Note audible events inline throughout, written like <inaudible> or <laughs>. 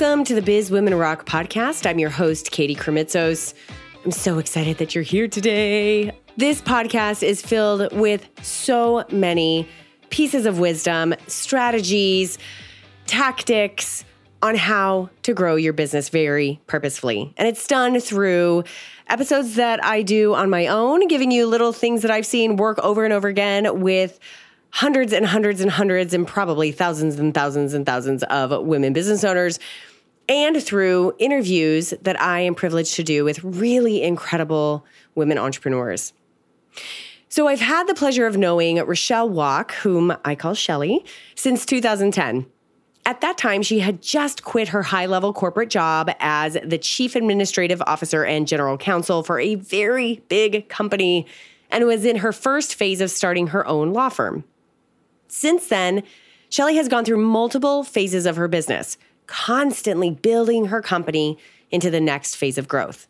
Welcome to the Biz Women Rock podcast. I'm your host, Katie Krimitsos. I'm so excited that you're here today. This podcast is filled with so many pieces of wisdom, strategies, tactics on how to grow your business very purposefully. And it's done through episodes that I do on my own, giving you little things that I've seen work over and over again with hundreds and hundreds and hundreds and probably thousands and thousands and thousands of women business owners and through interviews that I am privileged to do with really incredible women entrepreneurs. So I've had the pleasure of knowing Rochelle Walk, whom I call Shelly, since 2010. At that time, she had just quit her high level corporate job as the chief administrative officer and general counsel for a very big company and was in her first phase of starting her own law firm. Since then, Shelly has gone through multiple phases of her business, constantly building her company into the next phase of growth.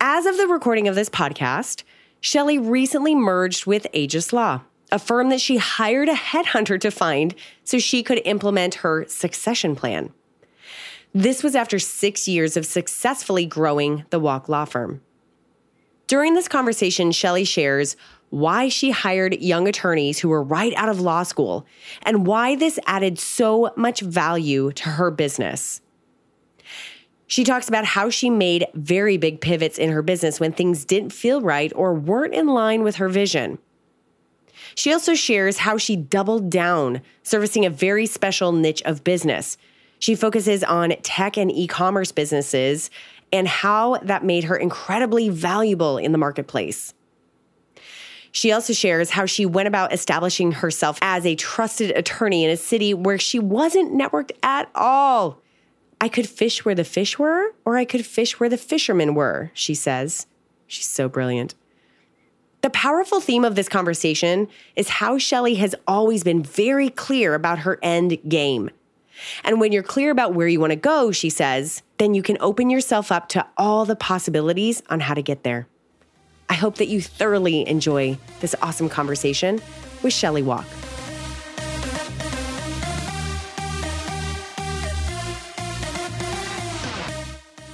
As of the recording of this podcast, Shelly recently merged with Aegis Law, a firm that she hired a headhunter to find so she could implement her succession plan. This was after six years of successfully growing the Walk Law Firm. During this conversation, Shelly shares why she hired young attorneys who were right out of law school, and why this added so much value to her business. She talks about how she made very big pivots in her business when things didn't feel right or weren't in line with her vision. She also shares how she doubled down, servicing a very special niche of business. She focuses on tech and e commerce businesses and how that made her incredibly valuable in the marketplace. She also shares how she went about establishing herself as a trusted attorney in a city where she wasn't networked at all. I could fish where the fish were, or I could fish where the fishermen were, she says. She's so brilliant. The powerful theme of this conversation is how Shelly has always been very clear about her end game. And when you're clear about where you want to go, she says, then you can open yourself up to all the possibilities on how to get there. I hope that you thoroughly enjoy this awesome conversation with Shelly Walk.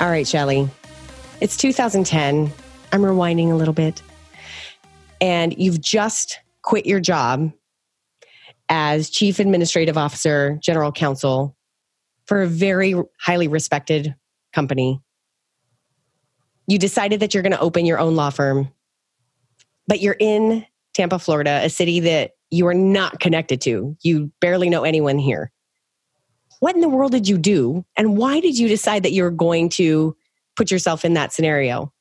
All right, Shelly. It's 2010. I'm rewinding a little bit. And you've just quit your job as Chief Administrative Officer, General Counsel for a very highly respected company you decided that you're going to open your own law firm, but you're in Tampa, Florida, a city that you are not connected to. You barely know anyone here. What in the world did you do? And why did you decide that you were going to put yourself in that scenario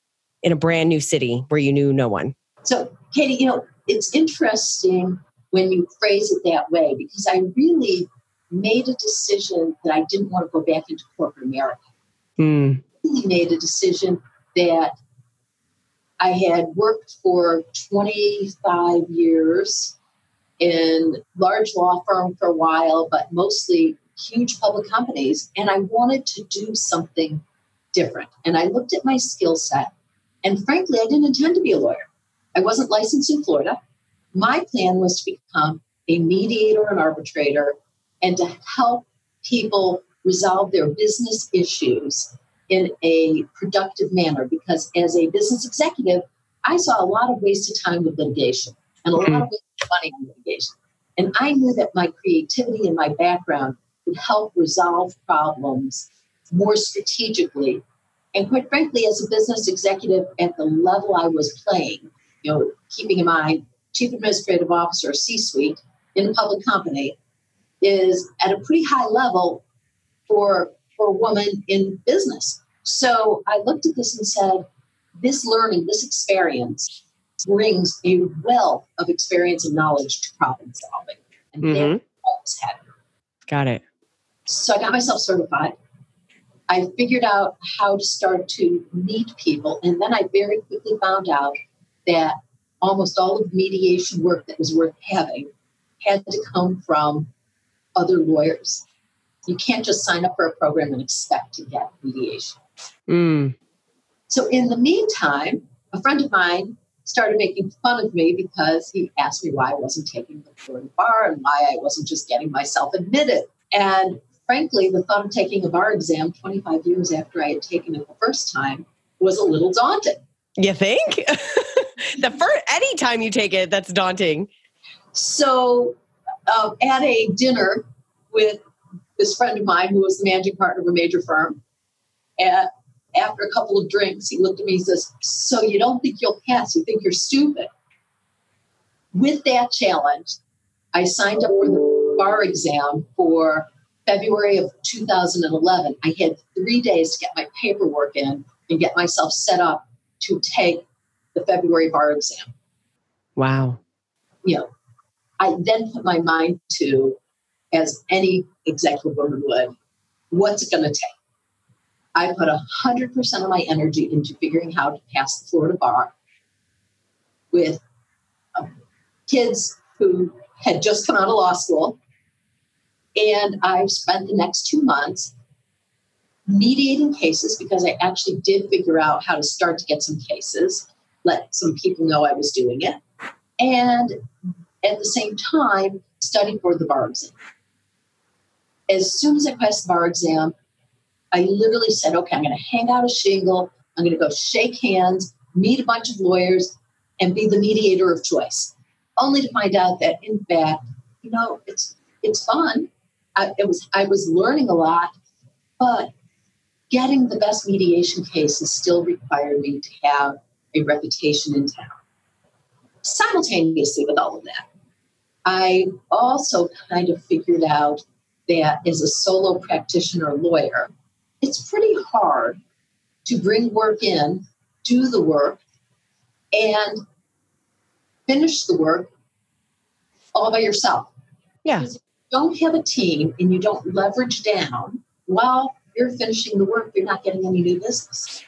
in a brand new city where you knew no one? So, Katie, you know, it's interesting when you phrase it that way because I really made a decision that I didn't want to go back into corporate America. Mm. I really made a decision that I had worked for 25 years in large law firm for a while, but mostly huge public companies. And I wanted to do something different. And I looked at my skill set. And frankly, I didn't intend to be a lawyer. I wasn't licensed in Florida. My plan was to become a mediator and arbitrator and to help people resolve their business issues in a productive manner because as a business executive, I saw a lot of wasted time with litigation and a lot of mm-hmm. wasted money on litigation. And I knew that my creativity and my background would help resolve problems more strategically. And quite frankly, as a business executive at the level I was playing, you know, keeping in mind chief administrative officer, C suite in a public company is at a pretty high level for, for a woman in business. So I looked at this and said, this learning, this experience brings a wealth of experience and knowledge to problem solving. And mm-hmm. was headed. Got it. So I got myself certified. I figured out how to start to meet people. And then I very quickly found out that almost all of the mediation work that was worth having had to come from other lawyers. You can't just sign up for a program and expect to get mediation. Mm. So in the meantime, a friend of mine started making fun of me because he asked me why I wasn't taking the Florida bar and why I wasn't just getting myself admitted. And frankly, the thought of taking a bar exam 25 years after I had taken it the first time was a little daunting. You think? <laughs> the first any time you take it, that's daunting. So, uh, at a dinner with this friend of mine who was the managing partner of a major firm, at, after a couple of drinks, he looked at me and says, So you don't think you'll pass? You think you're stupid? With that challenge, I signed up for the bar exam for February of 2011. I had three days to get my paperwork in and get myself set up to take the February bar exam. Wow. You know, I then put my mind to, as any executive woman would, what's it going to take? I put 100% of my energy into figuring how to pass the Florida bar with um, kids who had just come out of law school. And I've spent the next two months mediating cases because I actually did figure out how to start to get some cases, let some people know I was doing it, and at the same time, study for the bar exam. As soon as I passed the bar exam, I literally said, okay, I'm going to hang out a shingle, I'm going to go shake hands, meet a bunch of lawyers, and be the mediator of choice. Only to find out that, in fact, you know, it's it's fun. I, it was I was learning a lot, but getting the best mediation cases still required me to have a reputation in town. Simultaneously with all of that, I also kind of figured out that as a solo practitioner lawyer, it's pretty hard to bring work in, do the work, and finish the work all by yourself. Yeah. you don't have a team and you don't leverage down, well, you're finishing the work, you're not getting any new business.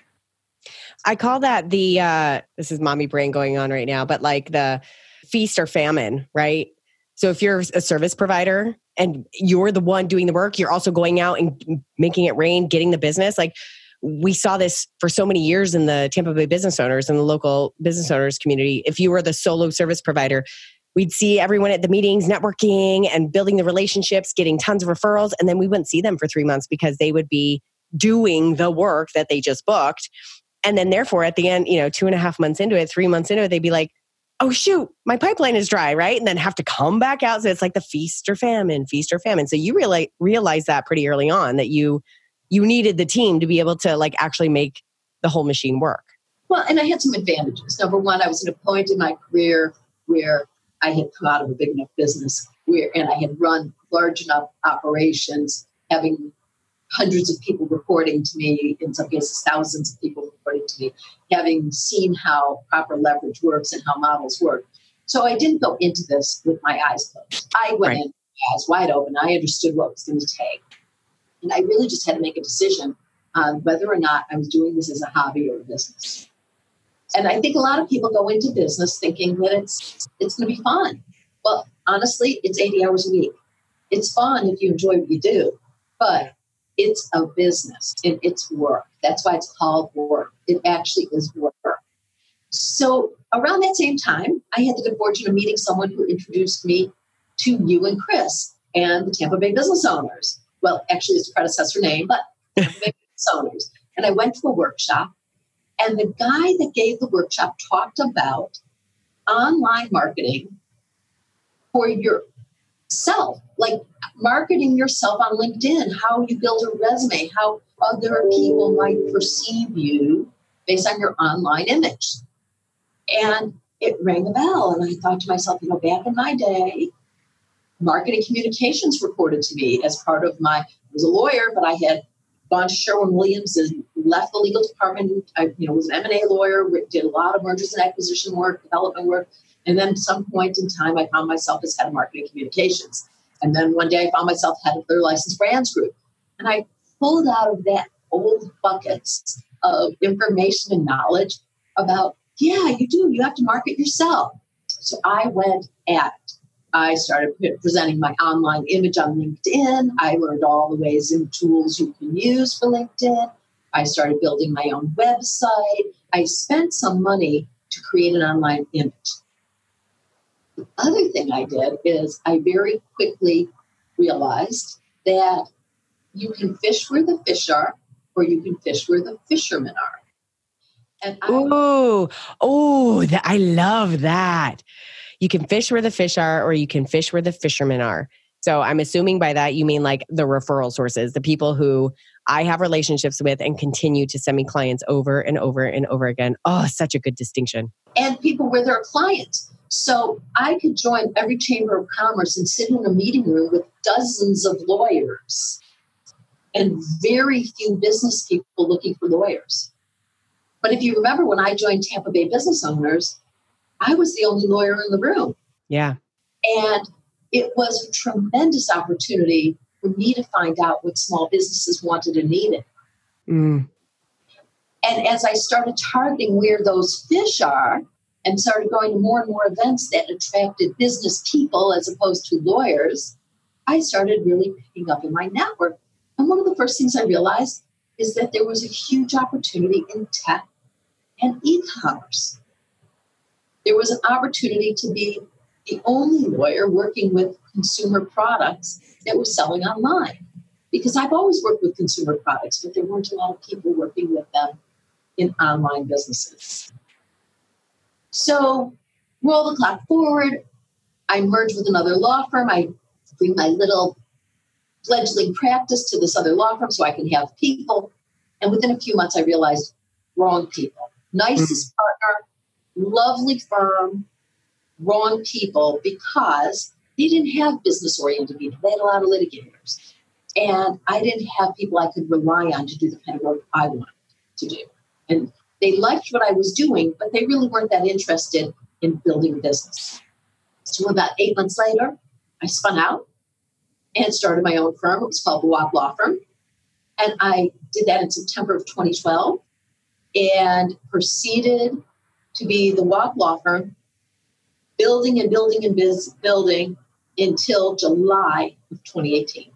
I call that the uh this is mommy brain going on right now, but like the feast or famine, right? So if you're a service provider and you're the one doing the work, you're also going out and making it rain, getting the business. Like we saw this for so many years in the Tampa Bay business owners and the local business owners community. If you were the solo service provider, we'd see everyone at the meetings networking and building the relationships, getting tons of referrals, and then we wouldn't see them for three months because they would be doing the work that they just booked. And then, therefore, at the end, you know, two and a half months into it, three months into it, they'd be like, oh, shoot, my pipeline is dry, right? And then have to come back out. So it's like the feast or famine, feast or famine. So you really realize that pretty early on that you you needed the team to be able to like actually make the whole machine work. Well, and I had some advantages. Number one, I was at a point in my career where I had come out of a big enough business where, and I had run large enough operations, having hundreds of people reporting to me, in some cases, thousands of people reporting to me, having seen how proper leverage works and how models work. So I didn't go into this with my eyes closed. I went right. in eyes wide open. I understood what was going to take. And I really just had to make a decision on whether or not I was doing this as a hobby or a business. And I think a lot of people go into business thinking that it's it's going to be fun. Well, honestly, it's 80 hours a week. It's fun if you enjoy what you do, but it's a business and it's work. That's why it's called work. It actually is work. So around that same time, I had the good fortune of meeting someone who introduced me to you and Chris and the Tampa Bay business owners. Well, actually, it's predecessor name, but <laughs> Tampa Bay business owners. And I went to a workshop and the guy that gave the workshop talked about online marketing for yourself, like marketing yourself on LinkedIn, how you build a resume, how other people might perceive you based on your online image. And it rang a bell. And I thought to myself, you know, back in my day, marketing communications reported to me as part of my, I was a lawyer, but I had gone to Sherwin Williams and left the legal department. I, you know, was an M&A lawyer, did a lot of mergers and acquisition work, development work. And then some point in time, I found myself as head of marketing communications. And then one day I found myself head of their licensed brands group. And I pulled out of that old buckets of information and knowledge about, yeah, you do, you have to market yourself. So I went at it. I started presenting my online image on LinkedIn. I learned all the ways and tools you can use for LinkedIn. I started building my own website. I spent some money to create an online image. The other thing I did is I very quickly realized that you can fish where the fish are, or you can fish where the fishermen are. And I, oh, oh, I love that. You can fish where the fish are, or you can fish where the fishermen are. So I'm assuming by that you mean like the referral sources, the people who I have relationships with and continue to send me clients over and over and over again. Oh, such a good distinction. And people where they're clients. So I could join every chamber of commerce and sit in a meeting room with dozens of lawyers and very few business people looking for lawyers. But if you remember when I joined Tampa Bay Business Owners, I was the only lawyer in the room. Yeah. And it was a tremendous opportunity for me to find out what small businesses wanted and needed. Mm. And as I started targeting where those fish are and started going to more and more events that attracted business people as opposed to lawyers, I started really picking up in my network. And one of the first things I realized is that there was a huge opportunity in tech and e commerce. There was an opportunity to be the only lawyer working with consumer products that was selling online. Because I've always worked with consumer products, but there weren't a lot of people working with them in online businesses. So, roll the clock forward. I merge with another law firm. I bring my little fledgling practice to this other law firm so I can have people. And within a few months, I realized wrong people. Nicest mm-hmm. partner, lovely firm, wrong people because they didn't have business oriented people. They had a lot of litigators. And I didn't have people I could rely on to do the kind of work I wanted to do. And they liked what I was doing, but they really weren't that interested in building a business. So about eight months later, I spun out and started my own firm. It was called the Walk Law Firm. And I did that in September of 2012 and proceeded to be the Walk Law Firm building and building and biz- building until July of 2018.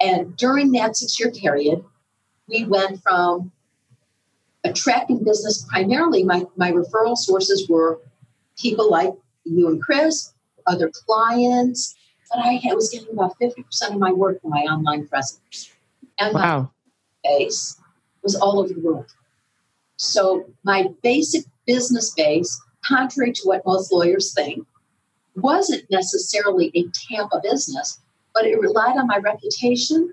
And during that six year period, we went from attracting business primarily, my, my referral sources were people like you and Chris, other clients, but I was getting about 50% of my work from my online presence. And wow. my base was all over the world. So my basic business base contrary to what most lawyers think, wasn't necessarily a Tampa business, but it relied on my reputation,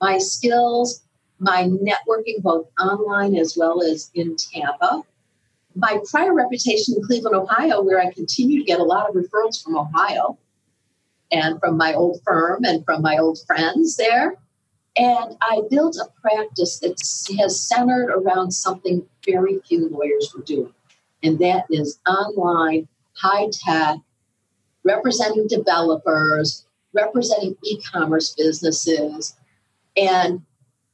my skills, my networking, both online as well as in Tampa. My prior reputation in Cleveland, Ohio, where I continue to get a lot of referrals from Ohio and from my old firm and from my old friends there. And I built a practice that has centered around something very few lawyers were doing and that is online, high tech, representing developers, representing e commerce businesses. And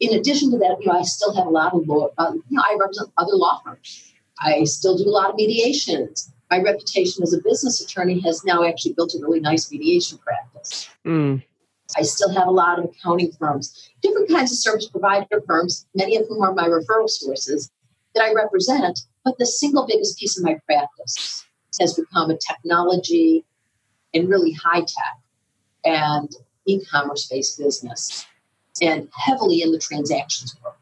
in addition to that, you know, I still have a lot of law, uh, you know, I represent other law firms. I still do a lot of mediations. My reputation as a business attorney has now actually built a really nice mediation practice. Mm. I still have a lot of accounting firms, different kinds of service provider firms, many of whom are my referral sources that I represent. But the single biggest piece of my practice has become a technology and really high tech and e commerce based business and heavily in the transactions world.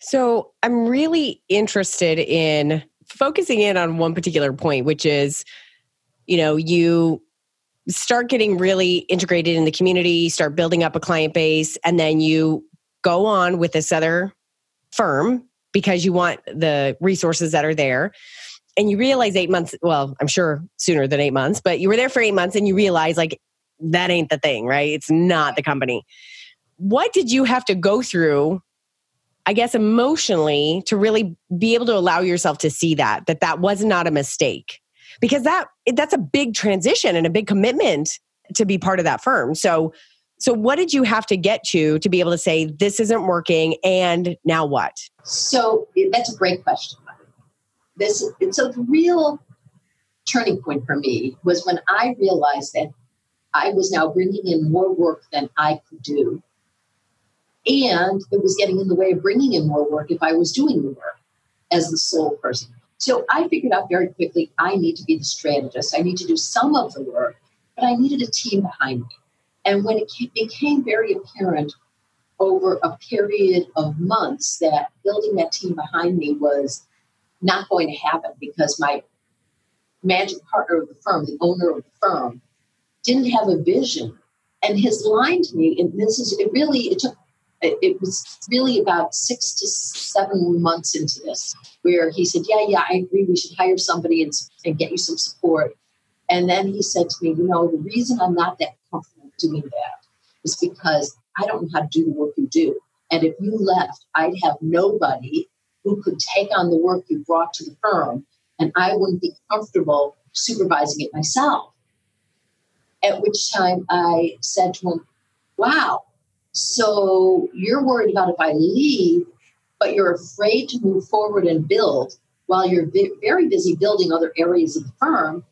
So I'm really interested in focusing in on one particular point, which is, you know, you start getting really integrated in the community, start building up a client base, and then you go on with this other firm because you want the resources that are there. And you realize eight months well i'm sure sooner than eight months but you were there for eight months and you realize like that ain't the thing right? It's not the company what did you have to go through i guess emotionally to really be able to allow yourself to see that that that was not a mistake because that that's a big transition and a big commitment to be part of that firm so so, what did you have to get to to be able to say, this isn't working, and now what? So, that's a great question. This, so, the real turning point for me was when I realized that I was now bringing in more work than I could do. And it was getting in the way of bringing in more work if I was doing the work as the sole person. So I figured out very quickly I need to be the strategist. I need to do some of the work, but I needed a team behind me. And when it became very apparent over a period of months that building that team behind me was not going to happen because my magic partner of the firm, the owner of the firm, didn't have a vision. And his line to me, and this is it really it took it was really about six to seven months into this where he said, Yeah, yeah, I agree. We should hire somebody and, and get you some support. And then he said to me, You know, the reason I'm not that comfortable doing that is because I don't know how to do the work you do. And if you left, I'd have nobody who could take on the work you brought to the firm, and I wouldn't be comfortable supervising it myself. At which time I said to him, Wow, so you're worried about if I leave, but you're afraid to move forward and build while you're very busy building other areas of the firm.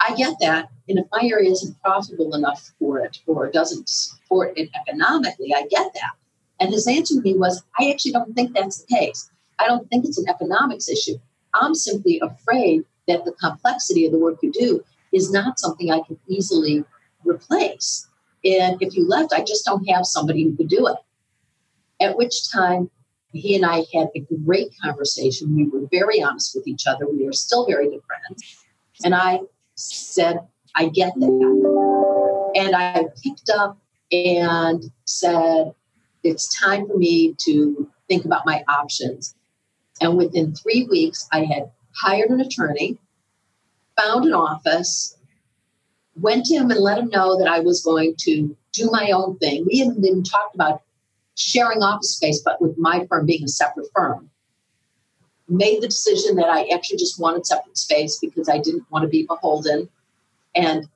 I get that. And if my area isn't profitable enough for it or doesn't support it economically, I get that. And his answer to me was, I actually don't think that's the case. I don't think it's an economics issue. I'm simply afraid that the complexity of the work you do is not something I can easily replace. And if you left, I just don't have somebody who could do it. At which time, he and I had a great conversation. We were very honest with each other. We are still very good friends. And I said, I get that. And I picked up and said, it's time for me to think about my options. And within three weeks, I had hired an attorney, found an office, went to him and let him know that I was going to do my own thing. We hadn't even talked about sharing office space, but with my firm being a separate firm. Made the decision that I actually just wanted separate space because I didn't want to be beholden and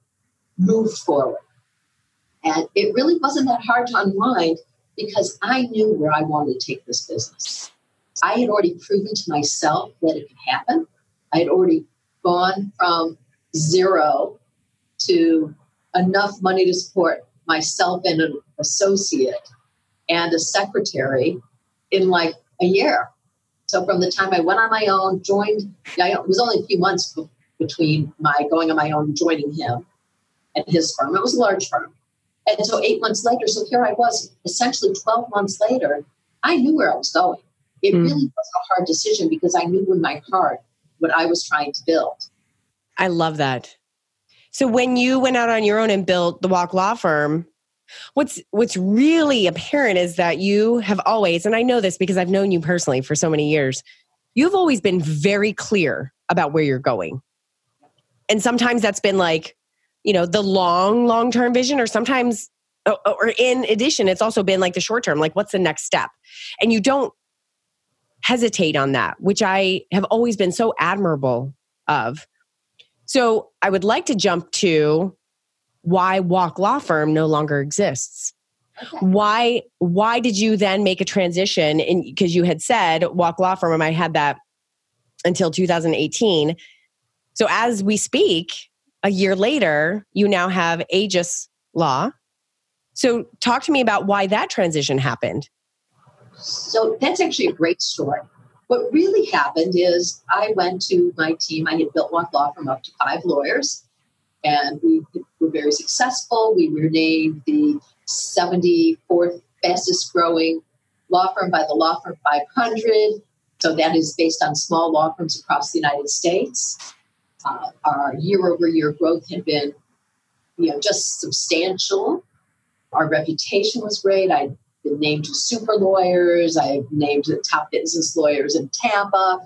moved forward. And it really wasn't that hard to unwind because I knew where I wanted to take this business. I had already proven to myself that it could happen. I had already gone from zero to enough money to support myself and an associate and a secretary in like a year. So from the time I went on my own, joined, it was only a few months between my going on my own, joining him at his firm. It was a large firm. And so eight months later, so here I was, essentially 12 months later, I knew where I was going. It mm. really was a hard decision because I knew in my heart what I was trying to build. I love that. So when you went out on your own and built the Walk Law Firm, what's what's really apparent is that you have always, and I know this because I've known you personally for so many years, you've always been very clear about where you're going. And sometimes that's been like, you know, the long, long term vision, or sometimes, or in addition, it's also been like the short term, like what's the next step? And you don't hesitate on that, which I have always been so admirable of. So I would like to jump to why Walk Law Firm no longer exists. Okay. Why why did you then make a transition in because you had said Walk Law Firm and I had that until 2018. So as we speak, a year later, you now have Aegis Law. So talk to me about why that transition happened. So that's actually a great story. What really happened is I went to my team. I had built one law firm up to five lawyers, and we were very successful. We were named the 74th fastest growing law firm by the Law Firm 500. So that is based on small law firms across the United States. Uh, our year over year growth had been, you know, just substantial. Our reputation was great. I been named super lawyers. I've named the top business lawyers in Tampa.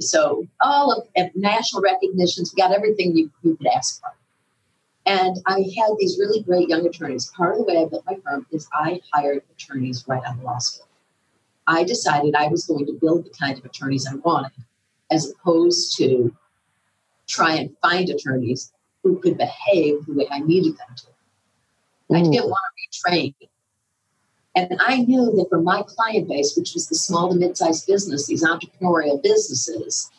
So all of national recognitions, we got everything you, you could ask for. And I had these really great young attorneys. Part of the way I built my firm is I hired attorneys right out of law school. I decided I was going to build the kind of attorneys I wanted, as opposed to try and find attorneys who could behave the way I needed them to. I mm. didn't want to retrain and I knew that for my client base, which was the small to mid sized business, these entrepreneurial businesses,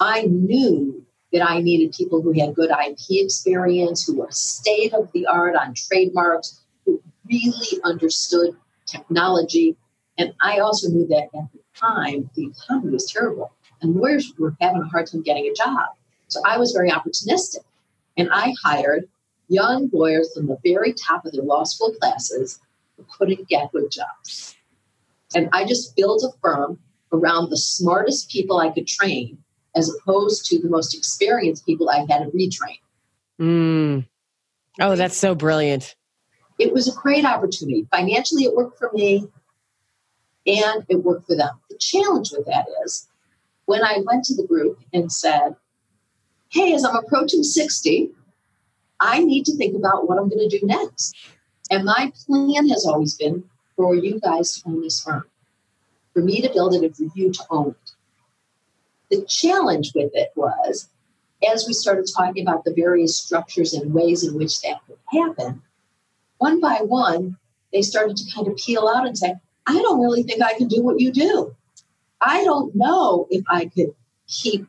I knew that I needed people who had good IP experience, who were state of the art on trademarks, who really understood technology. And I also knew that at the time, the economy was terrible and lawyers were having a hard time getting a job. So I was very opportunistic. And I hired young lawyers from the very top of their law school classes who couldn't get good jobs. And I just built a firm around the smartest people I could train as opposed to the most experienced people I had to retrain. Mm. Oh, that's so brilliant. It was a great opportunity. Financially, it worked for me and it worked for them. The challenge with that is when I went to the group and said, Hey, as I'm approaching 60, I need to think about what I'm going to do next. And my plan has always been for you guys to own this firm, for me to build it and for you to own it. The challenge with it was, as we started talking about the various structures and ways in which that could happen, one by one, they started to kind of peel out and say, I don't really think I can do what you do. I don't know if I could keep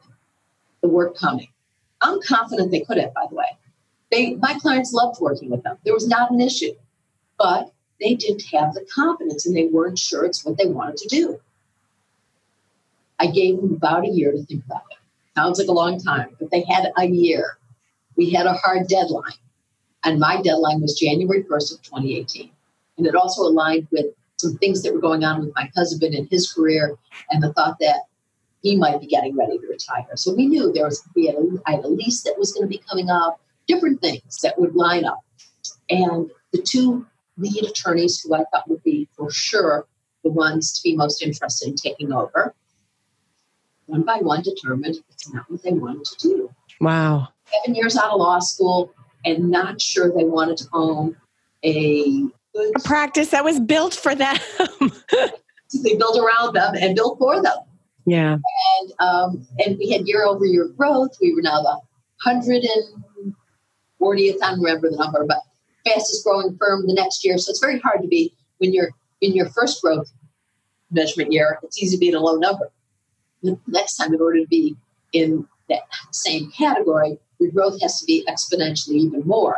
the work coming. I'm confident they could have, by the way. They, my clients loved working with them. There was not an issue, but they didn't have the confidence and they weren't sure it's what they wanted to do. I gave them about a year to think about it. Sounds like a long time, but they had a year. We had a hard deadline, and my deadline was January 1st of 2018. And it also aligned with some things that were going on with my husband and his career and the thought that he might be getting ready to retire. So we knew there was we had a, I had a lease that was going to be coming up, different things that would line up. And the two lead attorneys who I thought would be for sure the ones to be most interested in taking over, one by one determined it's not what they wanted to do. Wow. Seven years out of law school and not sure they wanted to own a good a practice that was built for them. <laughs> they built around them and built for them. Yeah. And um, and we had year over year growth. We were now the hundred and fortieth. I don't remember the number, but fastest growing firm the next year. So it's very hard to be when you're in your first growth measurement year. It's easy to be in a low number. The next time, in order to be in that same category, your growth has to be exponentially even more.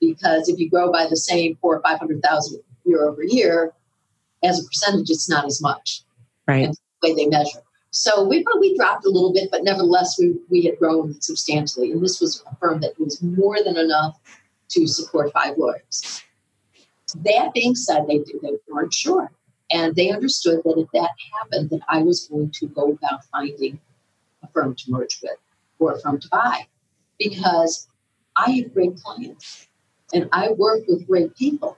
Because if you grow by the same four or five hundred thousand year over year, as a percentage, it's not as much. Right. the way they measure. So we we dropped a little bit, but nevertheless, we, we had grown substantially. And this was a firm that was more than enough to support five lawyers. That being said, they, they weren't sure. And they understood that if that happened, that I was going to go about finding a firm to merge with or a firm to buy because I have great clients and I work with great people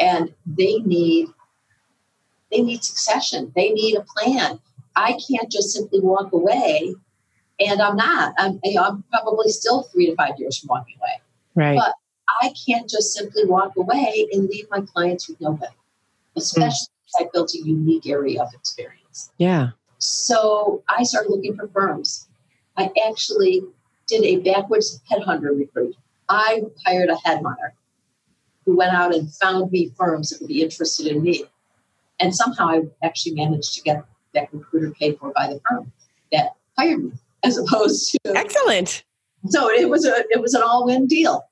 and they need they need succession. They need a plan. I can't just simply walk away and I'm not. I'm, you know, I'm probably still three to five years from walking away. Right. But I can't just simply walk away and leave my clients with no nobody, especially mm. I built a unique area of experience. Yeah. So I started looking for firms. I actually did a backwards headhunter recruit. I hired a headhunter who went out and found me firms that would be interested in me. And somehow I actually managed to get that recruiter paid for by the firm that hired me, as opposed to excellent. So it was a it was an all win deal.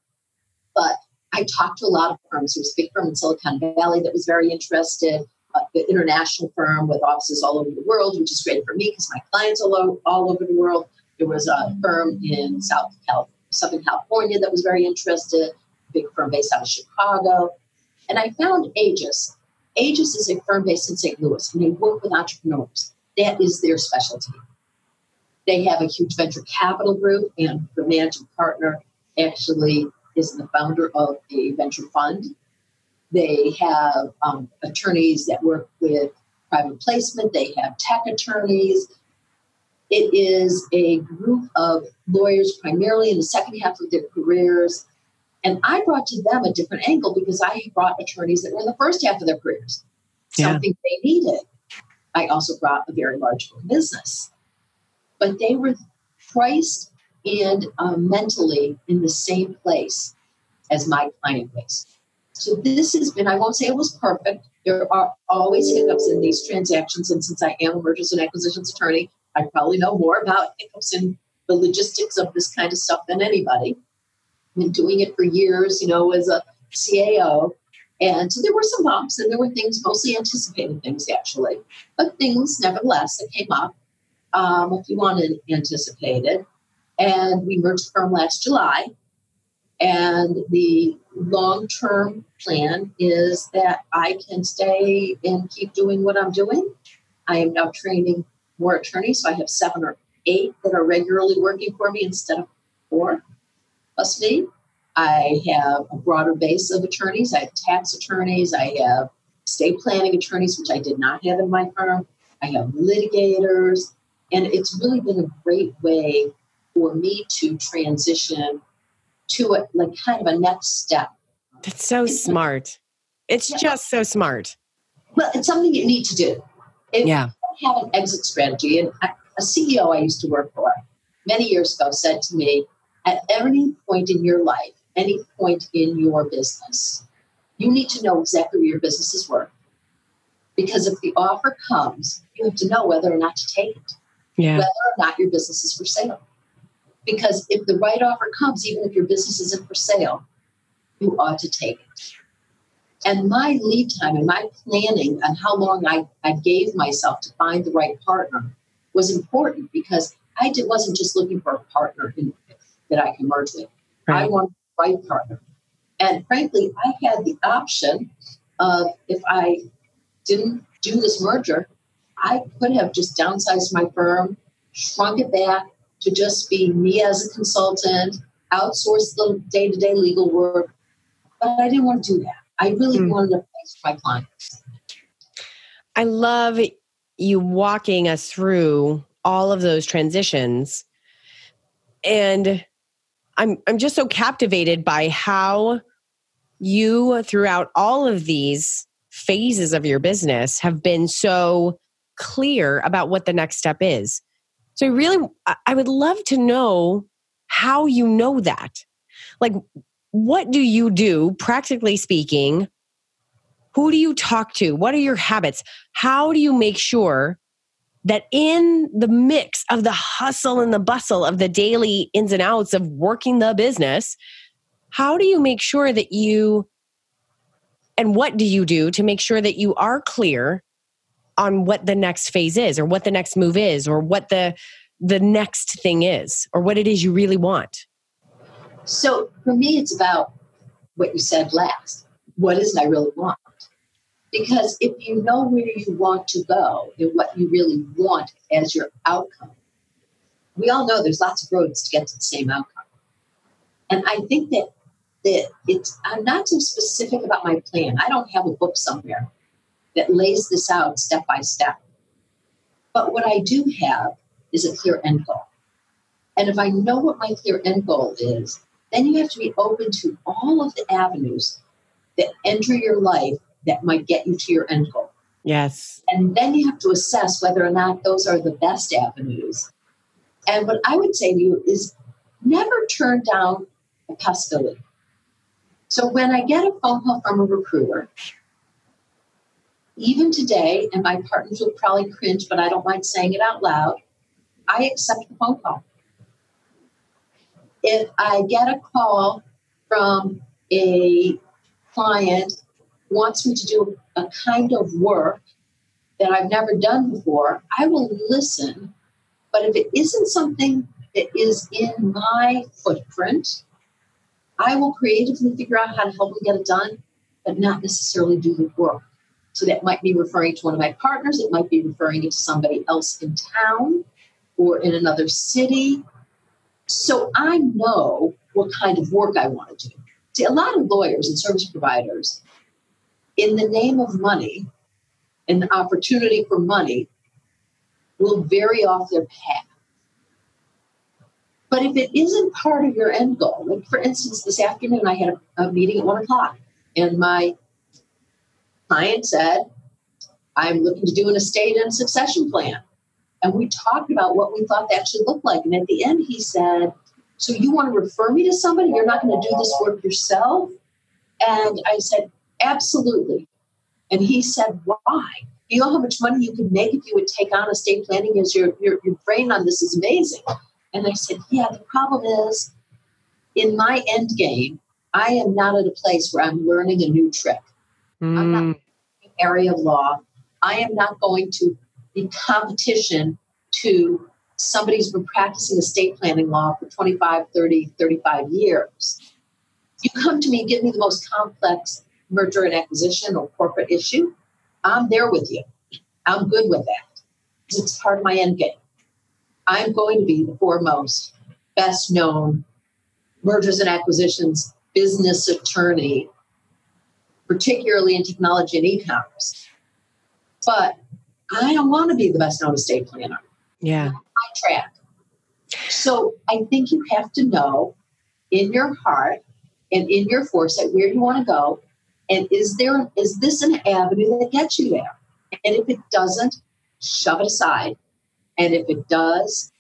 But I talked to a lot of firms. There was a big firm in Silicon Valley that was very interested, uh, the international firm with offices all over the world, which is great for me because my clients are all, all over the world. There was a firm in South California, Southern California that was very interested, a big firm based out of Chicago. And I found Aegis. Aegis is a firm based in St. Louis, and they work with entrepreneurs. That is their specialty. They have a huge venture capital group, and the managing partner actually is the founder of a venture fund. They have um, attorneys that work with private placement, they have tech attorneys. It is a group of lawyers primarily in the second half of their careers. And I brought to them a different angle because I brought attorneys that were in the first half of their careers, yeah. something they needed. I also brought a very large business. But they were priced and um, mentally in the same place as my client base. So this has been, I won't say it was perfect. There are always hiccups in these transactions. And since I am a mergers and acquisitions attorney, I probably know more about hiccups and the logistics of this kind of stuff than anybody. Been doing it for years, you know, as a CAO. And so there were some bumps and there were things, mostly anticipated things actually, but things nevertheless that came up, um, a few unanticipated. And we merged firm last July. And the long term plan is that I can stay and keep doing what I'm doing. I am now training more attorneys, so I have seven or eight that are regularly working for me instead of four plus me. I have a broader base of attorneys. I have tax attorneys. I have estate planning attorneys, which I did not have in my firm. I have litigators. And it's really been a great way for me to transition to a like kind of a next step. That's so it's smart. it's yeah. just so smart. Well, it's something you need to do. If yeah. you have an exit strategy, and a CEO I used to work for many years ago said to me, at any point in your life, any point in your business, you need to know exactly where your business is worth. Because if the offer comes, you have to know whether or not to take it, yeah. whether or not your business is for sale. Because if the right offer comes, even if your business isn't for sale, you ought to take it. And my lead time and my planning on how long I, I gave myself to find the right partner was important because I did, wasn't just looking for a partner in, that I can merge with. Right. I wanted the right partner. And frankly, I had the option of if I didn't do this merger, I could have just downsized my firm, shrunk it back to just be me as a consultant, outsource the day to day legal work. But I didn't want to do that. I really mm. wanted to place my clients. I love you walking us through all of those transitions. And I'm I'm just so captivated by how you throughout all of these phases of your business have been so clear about what the next step is. So I really I would love to know how you know that. Like what do you do practically speaking? Who do you talk to? What are your habits? How do you make sure that in the mix of the hustle and the bustle of the daily ins and outs of working the business, how do you make sure that you and what do you do to make sure that you are clear on what the next phase is or what the next move is or what the the next thing is or what it is you really want so for me it's about what you said last what is it i really want because if you know where you want to go and what you really want as your outcome, we all know there's lots of roads to get to the same outcome. And I think that that it's I'm not so specific about my plan. I don't have a book somewhere that lays this out step by step. But what I do have is a clear end goal. And if I know what my clear end goal is, then you have to be open to all of the avenues that enter your life that might get you to your end goal. Yes. And then you have to assess whether or not those are the best avenues. And what I would say to you is never turn down a possibility. So when I get a phone call from a recruiter, even today, and my partners will probably cringe, but I don't mind saying it out loud, I accept the phone call. If I get a call from a client wants me to do a kind of work that I've never done before, I will listen. But if it isn't something that is in my footprint, I will creatively figure out how to help them get it done, but not necessarily do the work. So that might be referring to one of my partners, it might be referring it to somebody else in town or in another city. So I know what kind of work I want to do. See, a lot of lawyers and service providers in the name of money, an opportunity for money will vary off their path. But if it isn't part of your end goal, like for instance, this afternoon I had a, a meeting at one o'clock, and my client said, I'm looking to do an estate and succession plan. And we talked about what we thought that should look like. And at the end, he said, So you want to refer me to somebody? You're not going to do this work yourself? And I said, Absolutely. And he said, Why? You know how much money you could make if you would take on estate planning as your, your, your brain on this is amazing. And I said, Yeah, the problem is in my end game, I am not at a place where I'm learning a new trick. Mm. I'm not an area of law. I am not going to be competition to somebody who's been practicing estate planning law for 25, 30, 35 years You come to me, give me the most complex merger and acquisition or corporate issue. I'm there with you. I'm good with that it's part of my end game. I'm going to be the foremost, best known mergers and acquisitions business attorney, particularly in technology and e commerce. But I don't want to be the best known estate planner. Yeah. I track. So I think you have to know in your heart and in your foresight where you want to go. And is there is this an avenue that gets you there? And if it doesn't, shove it aside. And if it does,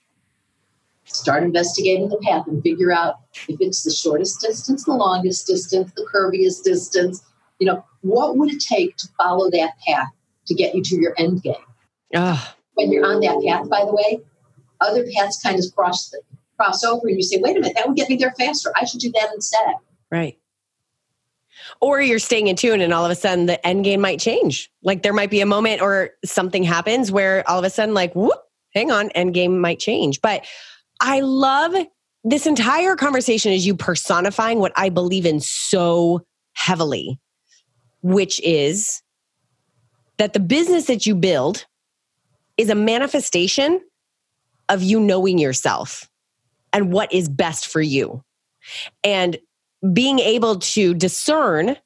start investigating the path and figure out if it's the shortest distance, the longest distance, the curviest distance. You know, what would it take to follow that path to get you to your end game? Oh. When you're on that path, by the way, other paths kind of cross the, cross over, and you say, "Wait a minute, that would get me there faster. I should do that instead." Right. Or you're staying in tune, and all of a sudden the end game might change. Like there might be a moment or something happens where all of a sudden, like, whoop, hang on, end game might change. But I love this entire conversation is you personifying what I believe in so heavily, which is that the business that you build is a manifestation of you knowing yourself and what is best for you. And being able to discern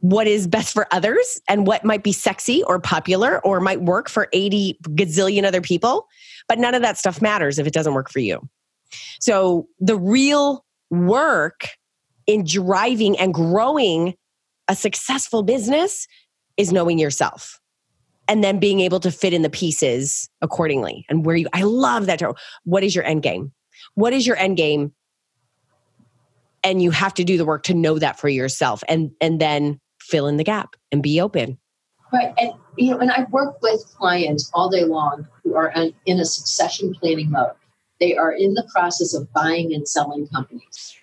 what is best for others and what might be sexy or popular or might work for 80 gazillion other people. But none of that stuff matters if it doesn't work for you. So the real work in driving and growing a successful business is knowing yourself and then being able to fit in the pieces accordingly. And where you i love that what is your end game? What is your end game? And you have to do the work to know that for yourself and and then fill in the gap and be open. Right. And you know and i work with clients all day long who are in a succession planning mode. They are in the process of buying and selling companies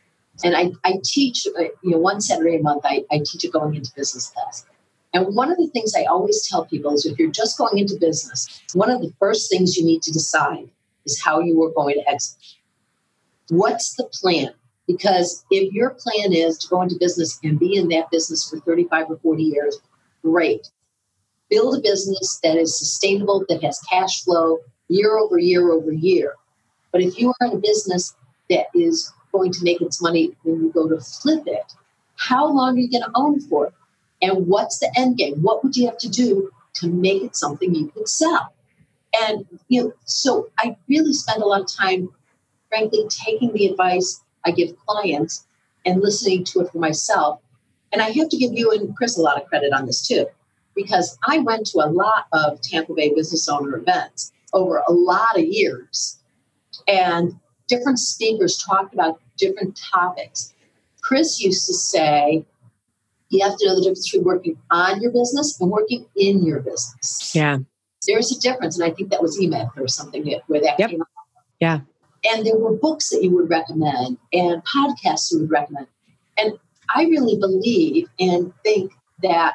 and i, I teach uh, you know one saturday a month I, I teach a going into business class and one of the things I always tell people is if you're just going into business, one of the first things you need to decide is how you are going to exit. What's the plan? Because if your plan is to go into business and be in that business for 35 or 40 years, great. Build a business that is sustainable, that has cash flow year over year over year. But if you are in a business that is going to make its money when you go to flip it, how long are you going to own for? And what's the end game? What would you have to do to make it something you could sell? And you know, so I really spend a lot of time, frankly, taking the advice I give clients and listening to it for myself. And I have to give you and Chris a lot of credit on this too, because I went to a lot of Tampa Bay business owner events over a lot of years. And different speakers talked about different topics. Chris used to say, you have to know the difference between working on your business and working in your business. Yeah. There's a difference. And I think that was E-Myth or something where that yep. came up. Yeah. And there were books that you would recommend and podcasts you would recommend. And I really believe and think that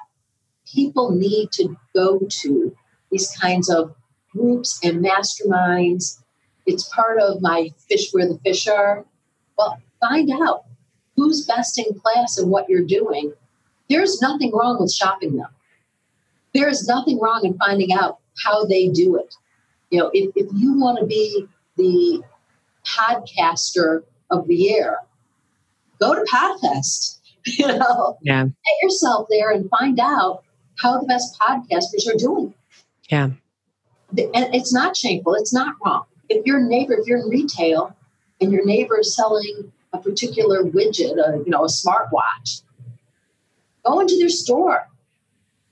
people need to go to these kinds of groups and masterminds. It's part of my fish where the fish are. Well, find out who's best in class and what you're doing there's nothing wrong with shopping them. There is nothing wrong in finding out how they do it. You know, if, if you want to be the podcaster of the year, go to Podfest. <laughs> You know, yeah. get yourself there and find out how the best podcasters are doing. Yeah. And it's not shameful. It's not wrong. If your neighbor, if you're in retail and your neighbor is selling a particular widget, a, you know, a smartwatch, Go into their store,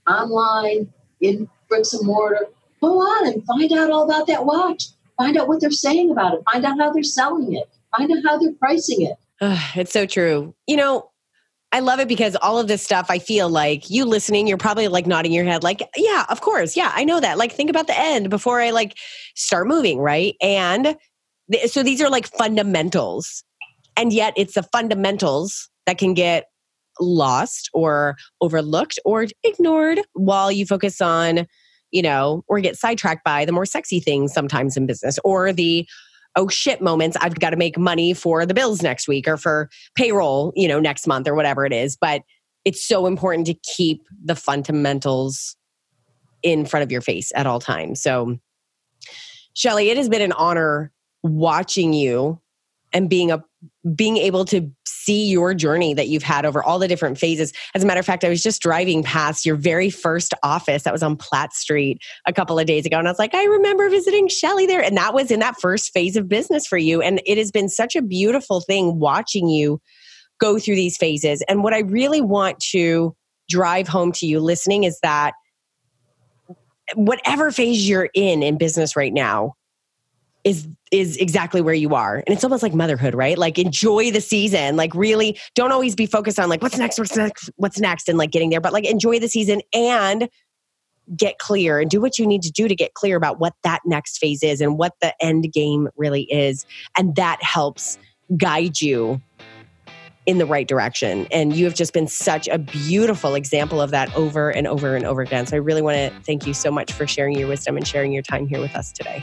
online, in bricks and mortar. Go on and find out all about that watch. Find out what they're saying about it. Find out how they're selling it. Find out how they're pricing it. <sighs> it's so true. You know, I love it because all of this stuff, I feel like you listening, you're probably like nodding your head, like, yeah, of course. Yeah, I know that. Like, think about the end before I like start moving, right? And th- so these are like fundamentals. And yet it's the fundamentals that can get lost or overlooked or ignored while you focus on, you know, or get sidetracked by the more sexy things sometimes in business or the oh shit moments. I've got to make money for the bills next week or for payroll, you know, next month or whatever it is. But it's so important to keep the fundamentals in front of your face at all times. So, Shelly, it has been an honor watching you and being a being able to see your journey that you've had over all the different phases. As a matter of fact, I was just driving past your very first office that was on Platt Street a couple of days ago. And I was like, I remember visiting Shelly there. And that was in that first phase of business for you. And it has been such a beautiful thing watching you go through these phases. And what I really want to drive home to you listening is that whatever phase you're in in business right now, is is exactly where you are. And it's almost like motherhood right? Like enjoy the season. Like really don't always be focused on like what's next what's next what's next and like getting there but like enjoy the season and get clear and do what you need to do to get clear about what that next phase is and what the end game really is. And that helps guide you in the right direction. And you have just been such a beautiful example of that over and over and over again. So i really want to thank you so much for sharing your wisdom and sharing your time here with us today